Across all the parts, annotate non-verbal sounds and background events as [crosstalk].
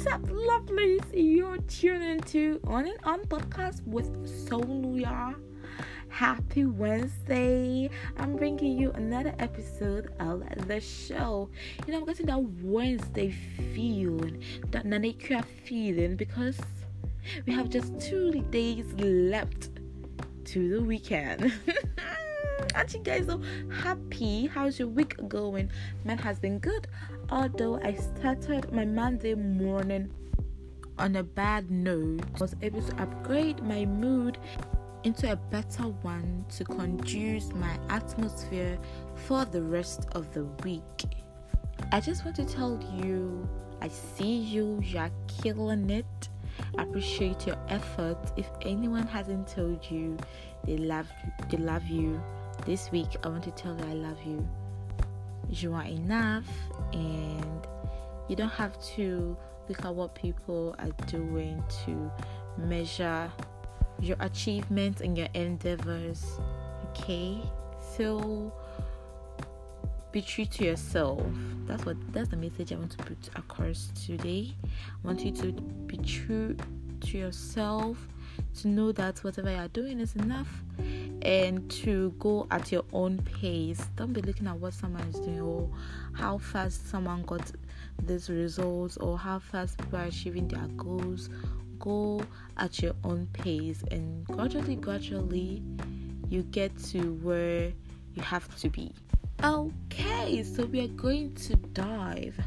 What's up, lovelies? You're tuning to On and On podcast with Soluya. Happy Wednesday! I'm bringing you another episode of the show. You know, I'm getting that Wednesday feeling, that Nanekua feeling, because we have just two days left to the weekend. [laughs] Aren't you guys so happy? How's your week going? Man has been good. Although I started my Monday morning on a bad note, I was able to upgrade my mood into a better one to conduce my atmosphere for the rest of the week. I just want to tell you I see you, you're killing it. Appreciate your effort. If anyone hasn't told you they love you. they love you, this week I want to tell you I love you. You are enough and you don't have to look at what people are doing to measure your achievements and your endeavors. Okay? So be true to yourself. That's what that's the message I want to put across today. I want you to be true to yourself, to know that whatever you're doing is enough and to go at your own pace. Don't be looking at what someone is doing or how fast someone got these results or how fast people are achieving their goals. Go at your own pace and gradually, gradually, you get to where you have to be. Okay, so we are going to dive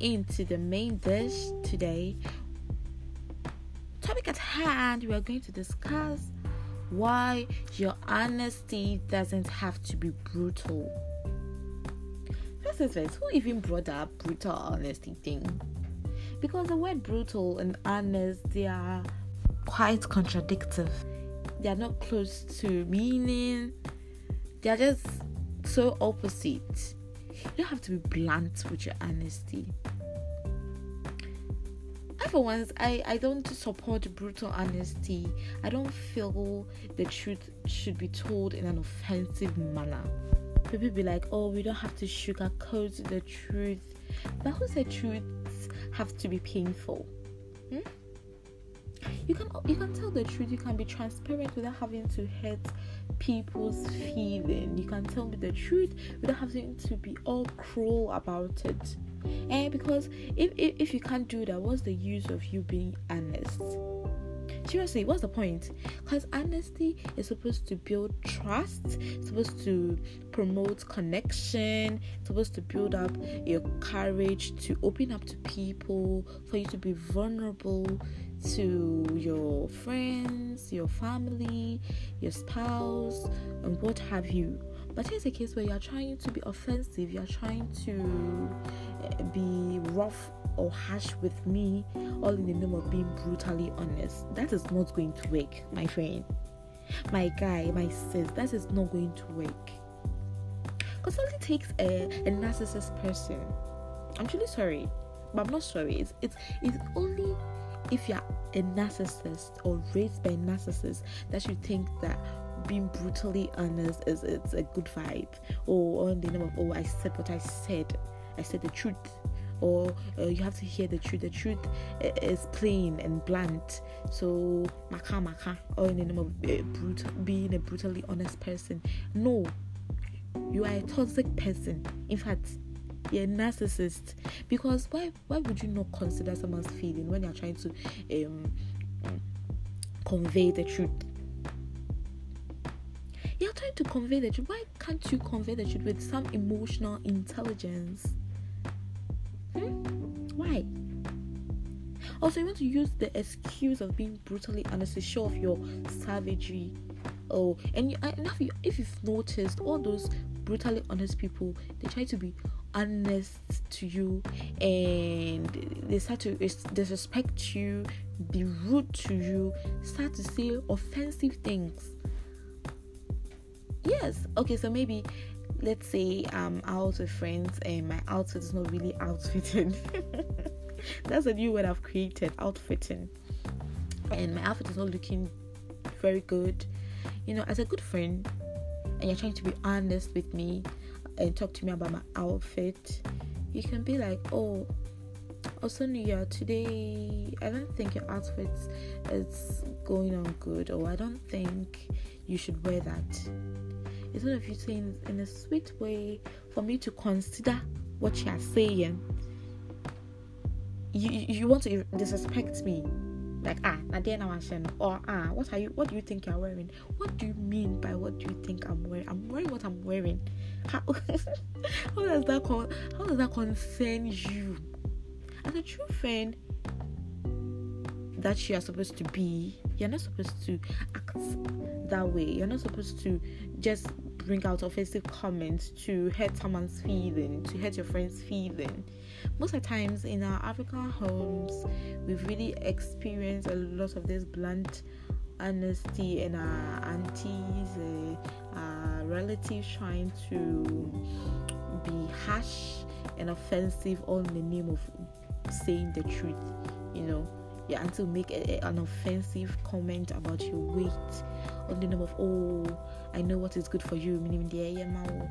into the main dish today. Topic at hand, we are going to discuss why your honesty doesn't have to be brutal. First things first, who even brought up brutal honesty thing? Because the word brutal and honest they are quite contradictory. They are not close to meaning. They are just so opposite. You don't have to be blunt with your honesty for once I, I don't support brutal honesty. I don't feel the truth should be told in an offensive manner. People be like oh we don't have to sugarcoat the truth. But who said truths have to be painful? Hmm? you can you can tell the truth you can be transparent without having to hurt people's feeling. You can tell me the truth without having to be all cruel about it and because if, if if you can't do that what's the use of you being honest? Seriously what's the point? Because honesty is supposed to build trust supposed to promote connection supposed to build up your courage to open up to people for you to be vulnerable to your friends your family your spouse and what have you. But here's a case where you're trying to be offensive you're trying to be rough or harsh with me, all in the name of being brutally honest. That is not going to work, my friend. My guy, my sis, that is not going to work. Because only takes a, a narcissist person. I'm truly sorry, but I'm not sorry. It's it's it's only if you're a narcissist or raised by a narcissist that you think that being brutally honest is it's a good vibe or on the name of oh I said what I said I said the truth, or uh, you have to hear the truth. The truth is plain and blunt. So, maka maka, or in the name of uh, brutal, being a brutally honest person. No, you are a toxic person. In fact, you're a narcissist. Because why? Why would you not consider someone's feeling when you're trying to um, convey the truth? You're trying to convey the truth. Why can't you convey the truth with some emotional intelligence? Hmm? Why? Also, you want to use the excuse of being brutally honest to show off your savagery. Oh, and, you, if, you, if you've noticed, all those brutally honest people, they try to be honest to you and they start to disrespect you, be rude to you, start to say offensive things. Yes, okay, so maybe let's say I'm out with friends and my outfit is not really outfitting. [laughs] That's a new word I've created, outfitting. And my outfit is not looking very good. You know, as a good friend, and you're trying to be honest with me and talk to me about my outfit, you can be like, oh, oh Also, new year today I don't think your outfit is going on good, or I don't think you should wear that. It's one of you saying in a sweet way for me to consider what you are saying. You, you want to disrespect me. Like ah Nadia or ah what are you what do you think you're wearing? What do you mean by what do you think I'm wearing? I'm wearing what I'm wearing. How, [laughs] how does that con- how does that concern you? As a true friend that you are supposed to be you're not supposed to act that way. You're not supposed to just bring out offensive comments to hurt someone's feeling to hurt your friend's feeling most of the times in our African homes, we've really experienced a lot of this blunt honesty and our aunties, uh, our relatives trying to be harsh and offensive all in the name of saying the truth, you know. Your auntie will make a, an offensive comment about your weight on the name of, oh, I know what is good for you, meaning the oh.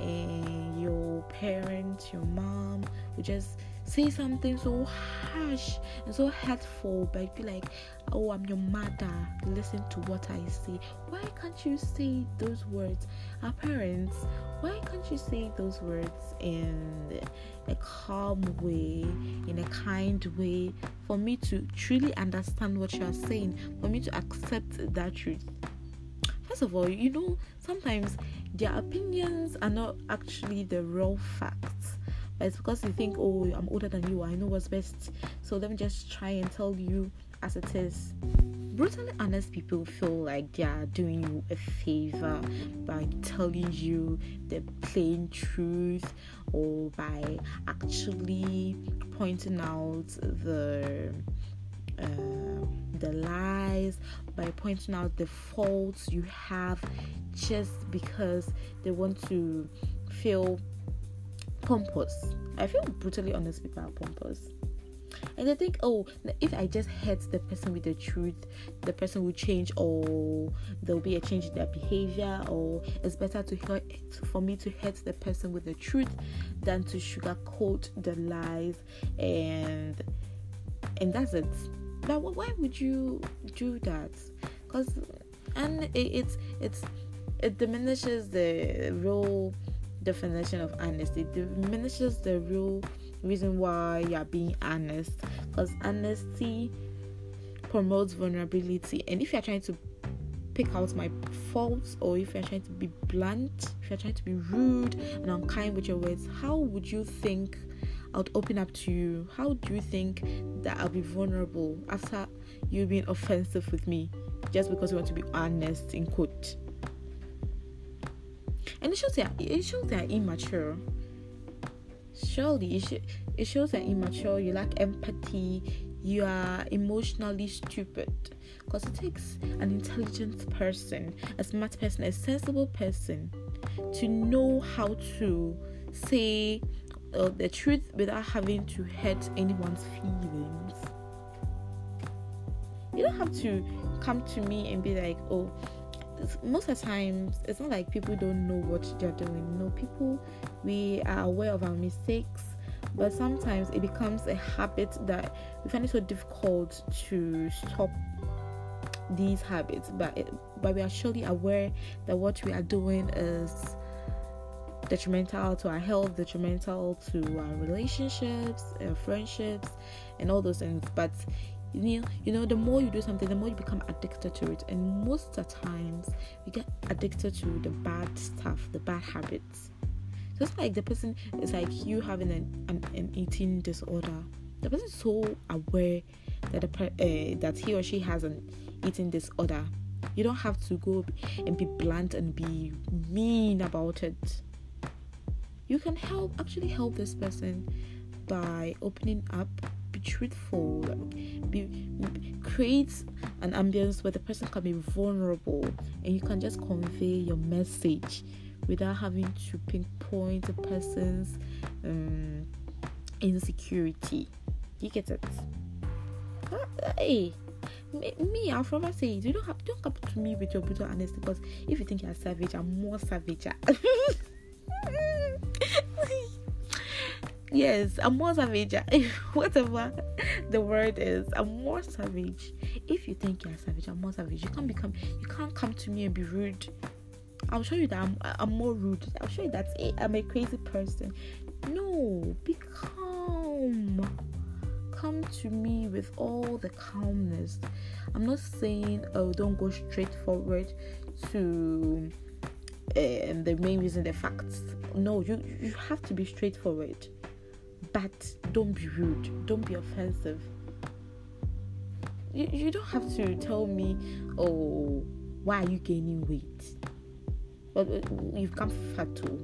and your parents, your mom would just say something so harsh and so hurtful, but be like, Oh, I'm your mother, listen to what I say. Why can't you say those words? Our parents, why can't you say those words in a calm way, in a kind way, for me to truly understand what you're saying, for me to accept that truth? First of all, you know, sometimes their opinions are not actually the real facts. But it's because you think, oh, I'm older than you, I know what's best. So let me just try and tell you as it is. Brutally honest people feel like they are doing you a favor by telling you the plain truth or by actually pointing out the uh, the lies by pointing out the faults you have just because they want to feel pompous. I feel brutally honest people are pompous. And they think, oh, if I just hurt the person with the truth, the person will change, or there'll be a change in their behavior, or it's better to hurt for me to hurt the person with the truth than to sugarcoat the lies, and and that's it. But why would you do that? Because and it, it's it's it diminishes the real definition of honesty. It diminishes the real reason why you're being honest. Because honesty promotes vulnerability. And if you're trying to pick out my faults or if you're trying to be blunt, if you're trying to be rude and unkind with your words, how would you think I would open up to you? How do you think that I'll be vulnerable after you being offensive with me just because you want to be honest in quote? and it shows that it shows that immature surely it, sh- it shows that immature you lack empathy you are emotionally stupid because it takes an intelligent person a smart person a sensible person to know how to say uh, the truth without having to hurt anyone's feelings. You don't have to come to me and be like oh most of the times it's not like people don't know what they're doing. No people we are aware of our mistakes but sometimes it becomes a habit that we find it so difficult to stop these habits. But it, but we are surely aware that what we are doing is detrimental to our health detrimental to our relationships our friendships and all those things but you know, you know, the more you do something, the more you become addicted to it. And most of the times, you get addicted to the bad stuff, the bad habits. So it's like the person is like you having an, an, an eating disorder. The person is so aware that the, uh, that he or she has an eating disorder. You don't have to go and be blunt and be mean about it. You can help actually help this person by opening up be truthful be, create an ambience where the person can be vulnerable and you can just convey your message without having to pinpoint a person's um, insecurity. You get it? Hey me, me I'll forever say you don't have don't come to me with your brutal honesty because if you think you're savage I'm more savage [laughs] yes, I'm more savage. [laughs] Whatever the word is, I'm more savage. If you think you're savage, I'm more savage. You can't become. You can't come to me and be rude. I'll show you that I'm, I'm more rude. I'll show you that I'm a crazy person. No, be calm. Come to me with all the calmness. I'm not saying, oh, don't go straight forward to um, the main reason, the facts. No, you you have to be straightforward, but don't be rude. Don't be offensive. You, you don't have to tell me, oh, why are you gaining weight? Well, uh, you've become fat too.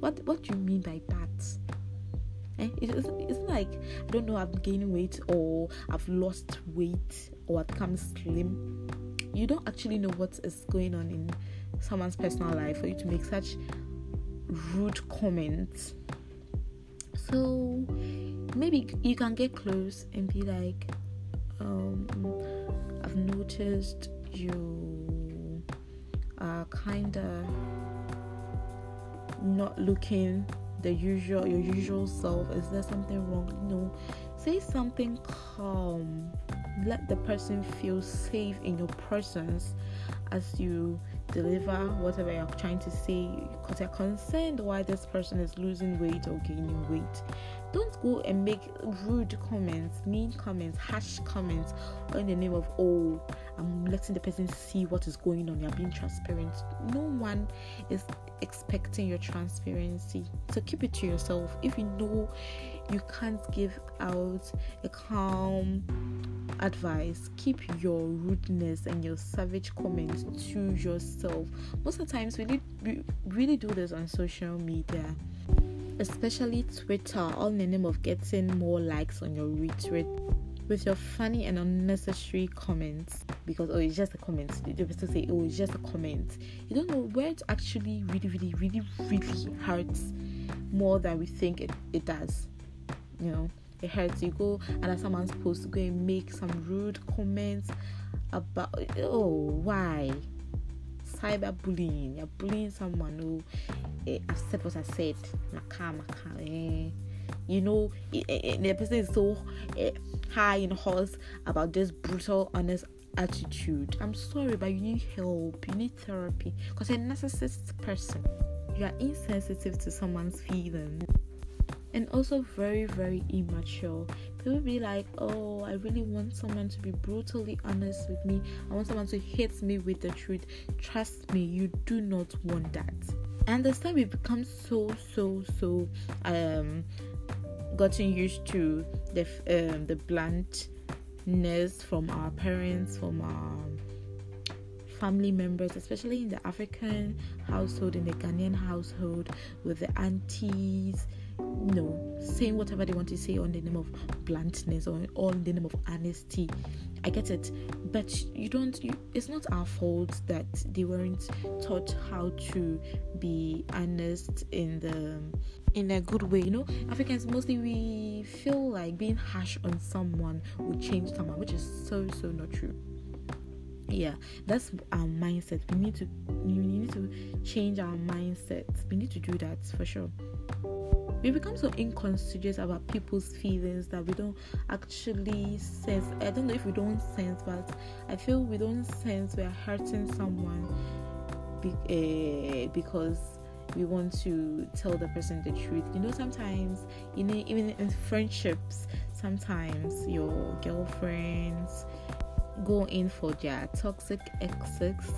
What what do you mean by that? Eh? It isn't, it's like I don't know. I'm gaining weight or I've lost weight or I've come slim. You don't actually know what is going on in someone's personal life for you to make such rude comments. So maybe you can get close and be like, um, I've noticed you are kind of not looking the usual your usual self. Is there something wrong? No. Say something calm. Let the person feel safe in your presence as you deliver whatever you're trying to say because you're concerned why this person is losing weight or gaining weight. Don't go and make rude comments, mean comments, harsh comments in the name of, oh, I'm letting the person see what is going on. You're being transparent. No one is expecting your transparency. So keep it to yourself. If you know you can't give out a calm advice keep your rudeness and your savage comments to yourself. Most of the times we really, we really do this on social media especially twitter. All in the name of getting more likes on your retweet with your funny and unnecessary comments. Because oh it's just a comment. The person say oh it's just a comment. You don't know where it actually really really really really hurts more than we think it, it does you know it hurts you go and as someone's supposed to go and make some rude comments about oh why? Cyberbullying. You're bullying someone who eh, I've said what I said. Eh. you know eh, eh, eh the person is so eh, high in horse about this brutal honest attitude. I'm sorry but you need help. You need therapy. Because a narcissist person. You are insensitive to someone's feelings and also very very immature. People be like oh i really want someone to be brutally honest with me. I want someone to hit me with the truth. Trust me you do not want that. And this time we've become so so so um gotten used to the um the bluntness from our parents from our family members, especially in the African household, in the Ghanaian household, with the aunties, no saying whatever they want to say on the name of bluntness or on the name of honesty i get it. But you don't you, it's not our fault that they weren't taught how to be honest in the in a good way you know? Africans mostly we feel like being harsh on someone will change someone which is so so not true. Yeah that's our mindset. We need to we need to change our mindset. We need to do that for sure we become so inconsiderate about people's feelings that we don't actually sense. I don't know if we don't sense, but I feel we don't sense we're hurting someone be, uh, because we want to tell the person the truth. You know, sometimes, you know, even in friendships, sometimes your girlfriends go in for their toxic exes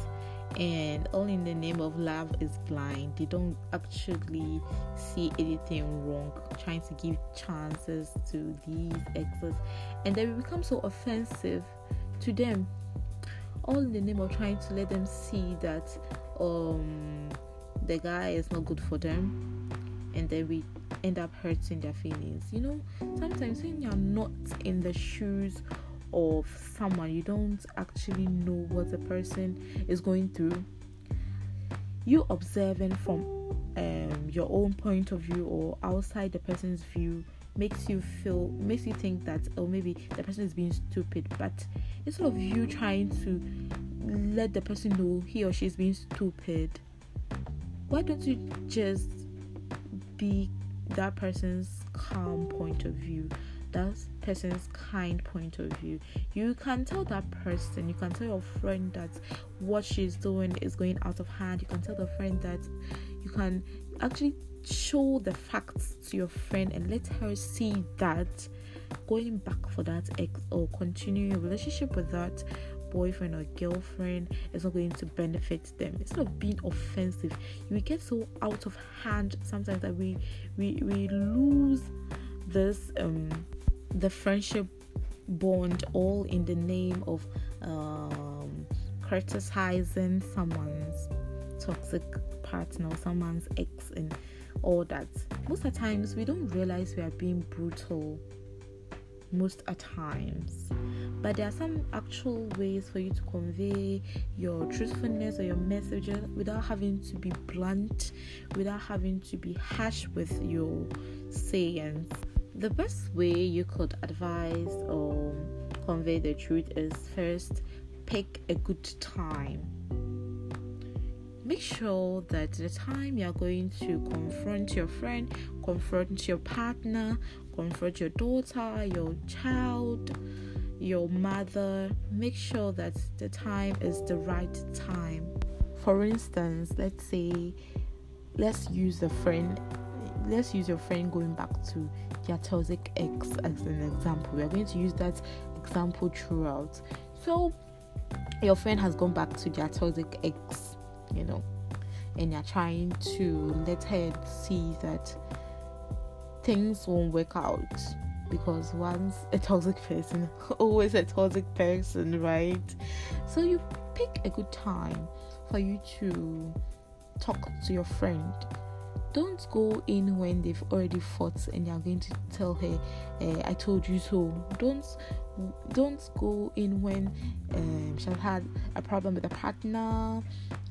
and all in the name of love is blind. They don't actually see anything wrong trying to give chances to these exes. And they become so offensive to them. All in the name of trying to let them see that um the guy is not good for them. And then we end up hurting their feelings. You know sometimes when you're not in the shoes of someone. You don't actually know what the person is going through. You observing from um, your own point of view or outside the person's view makes you feel makes you think that oh maybe the person is being stupid. But instead of you trying to let the person know he or she is being stupid why don't you just be that person's calm point of view that person's kind point of view. You can tell that person, you can tell your friend that what she's doing is going out of hand. You can tell the friend that you can actually show the facts to your friend and let her see that going back for that ex or continuing a relationship with that boyfriend or girlfriend is not going to benefit them. Instead of being offensive, we get so out of hand sometimes that we we we lose this um the friendship bond all in the name of um criticizing someone's toxic partner, someone's ex and all that. Most of the times we don't realize we are being brutal most at times but there are some actual ways for you to convey your truthfulness or your messages without having to be blunt without having to be harsh with your sayings the best way you could advise or convey the truth is first pick a good time make sure that the time you're going to confront your friend, confront your partner, confront your daughter, your child, your mother, make sure that the time is the right time. For instance, let's say, let's use a friend, let's use your friend going back to their toxic ex as an example. We are going to use that example throughout. So, your friend has gone back to their toxic ex, you know, and you're trying to let her see that things won't work out because once a toxic person, [laughs] always a toxic person, right? So you pick a good time for you to talk to your friend. Don't go in when they've already fought and you're going to tell her, eh, "I told you so." Don't don't go in when um, she's had a problem with a partner.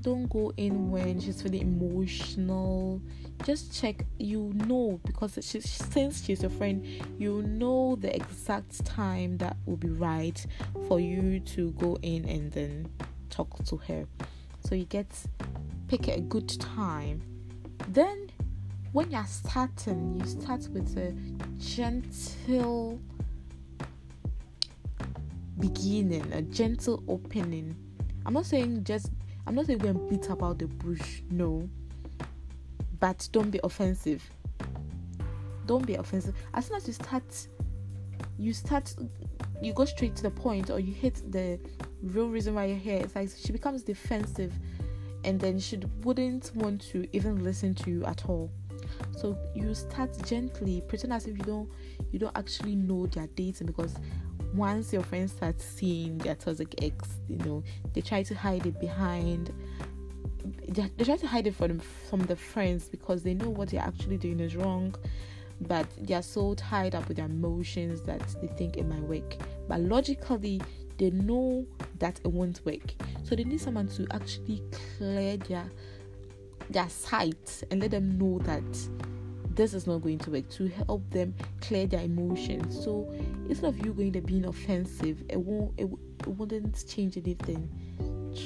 Don't go in when she's feeling emotional just check you know because she, since she's your friend you know the exact time that will be right for you to go in and then talk to her so you get pick a good time then when you're starting you start with a gentle beginning a gentle opening i'm not saying just i'm not saying go and beat about the bush no but don't be offensive. Don't be offensive. As soon as you start, you start, you go straight to the point, or you hit the real reason why you're here. It's like she becomes defensive, and then she wouldn't want to even listen to you at all. So you start gently, pretend as if you don't, you don't actually know their dating because once your friends start seeing their toxic ex, you know, they try to hide it behind they, they try to hide it from from the friends because they know what they're actually doing is wrong but they're so tied up with their emotions that they think it might work. But logically they know that it won't work. So they need someone to actually clear their their sight and let them know that this is not going to work to help them clear their emotions so instead of you going to being offensive it won't it, it wouldn't change anything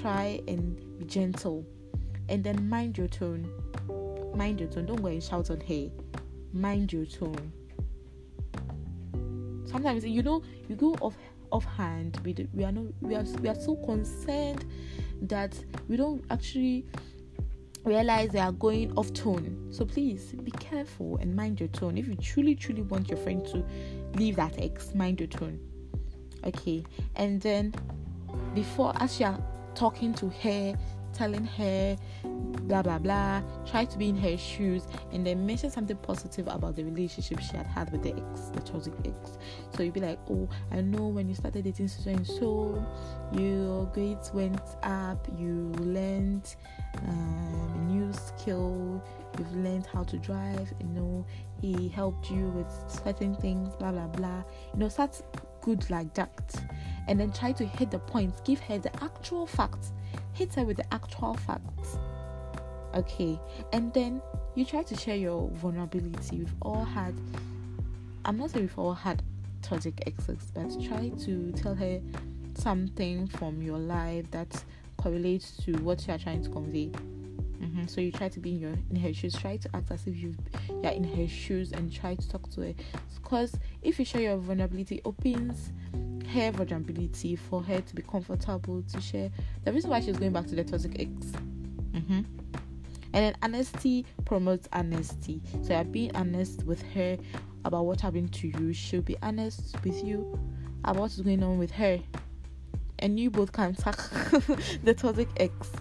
try and be gentle and then mind your tone. Mind your tone. Don't go and shout on hey. Mind your tone. Sometimes you know you go off offhand. We we are not we are we are so concerned that we don't actually realize they are going off tone. So please be careful and mind your tone. If you truly truly want your friend to leave that ex, mind your tone. Okay, and then before as you are talking to her telling her blah blah blah try to be in her shoes and then mention something positive about the relationship she had had with the ex the toxic ex. So you'd be like oh i know when you started dating so and so your grades went up you learned um, a new skill you've learned how to drive you know he helped you with certain things blah blah blah. You know start good like that. And then try to hit the points give her the actual facts hit her with the actual facts. Okay, and then you try to share your vulnerability. We've all had, I'm not saying we've all had toxic exes, but try to tell her something from your life that correlates to what you are trying to convey. Mm-hmm. So you try to be in your in her shoes. Try to act as if you you're in her shoes and try to talk to her. Because if you share your vulnerability, opens her vulnerability for her to be comfortable to share. The reason why she's going back to the toxic ex. Mm-hmm. And then honesty promotes honesty. So you're being honest with her about what happened to you. She'll be honest with you about what's going on with her. And you both can [laughs] attack the toxic ex.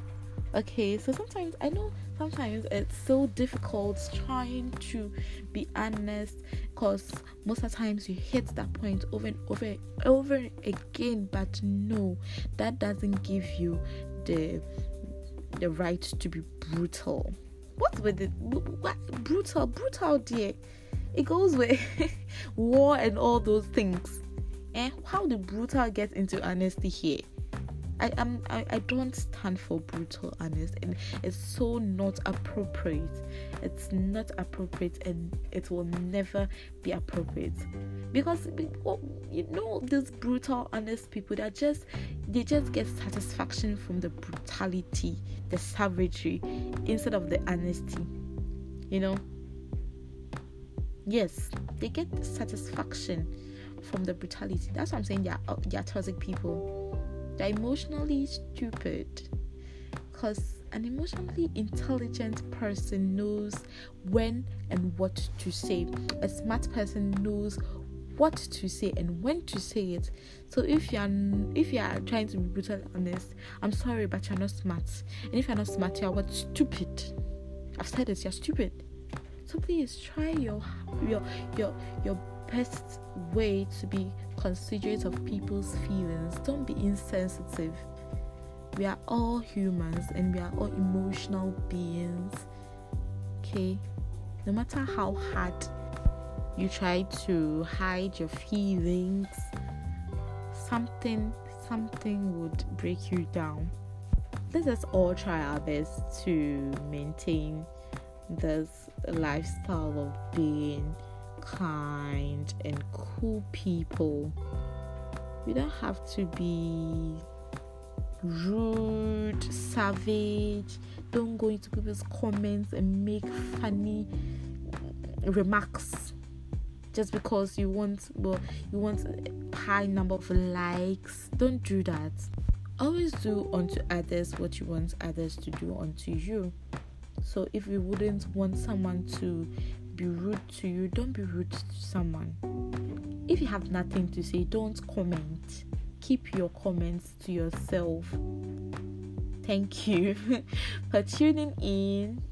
Okay, so sometimes I know sometimes it's so difficult trying to be honest because most of the times you hit that point over and over over again but no that doesn't give you the the right to be brutal. What's with it? What? Brutal brutal dear. It goes with [laughs] war and all those things. And eh? how the brutal get into honesty here I am I, I don't stand for brutal honest and it's so not appropriate. It's not appropriate and it will never be appropriate. Because oh, you know these brutal honest people that just they just get satisfaction from the brutality, the savagery instead of the honesty. You know? Yes, they get satisfaction from the brutality. That's what I'm saying. They're, they're toxic people they're emotionally stupid because an emotionally intelligent person knows when and what to say. A smart person knows what to say and when to say it. So if you are if you are trying to be brutally honest, I'm sorry, but you're not smart. And if you're not smart, you're what stupid. I've said this. You're stupid. So please try your your your your best way to be considerate of people's feelings. Don't be insensitive. We are all humans and we are all emotional beings. Okay? No matter how hard you try to hide your feelings, something something would break you down. Let us all try our best to maintain this lifestyle of being kind and cool people. We don't have to be rude, savage. Don't go into people's comments and make funny remarks just because you want well you want a high number of likes. Don't do that. Always do unto others what you want others to do unto you. So if you wouldn't want someone to be rude to you, don't be rude to someone. If you have nothing to say, don't comment. Keep your comments to yourself. Thank you [laughs] for tuning in.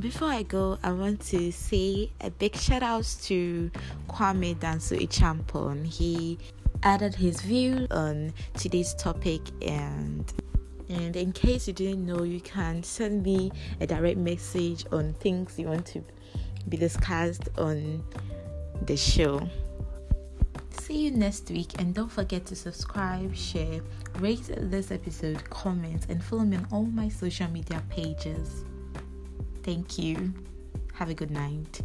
Before I go, I want to say a big shout out to Kwame Danso Acheampong. He added his view on today's topic and and in case you didn't know you can send me a direct message on things you want to be discussed on the show. See you next week, and don't forget to subscribe, share, rate this episode, comment, and follow me on all my social media pages. Thank you. Have a good night.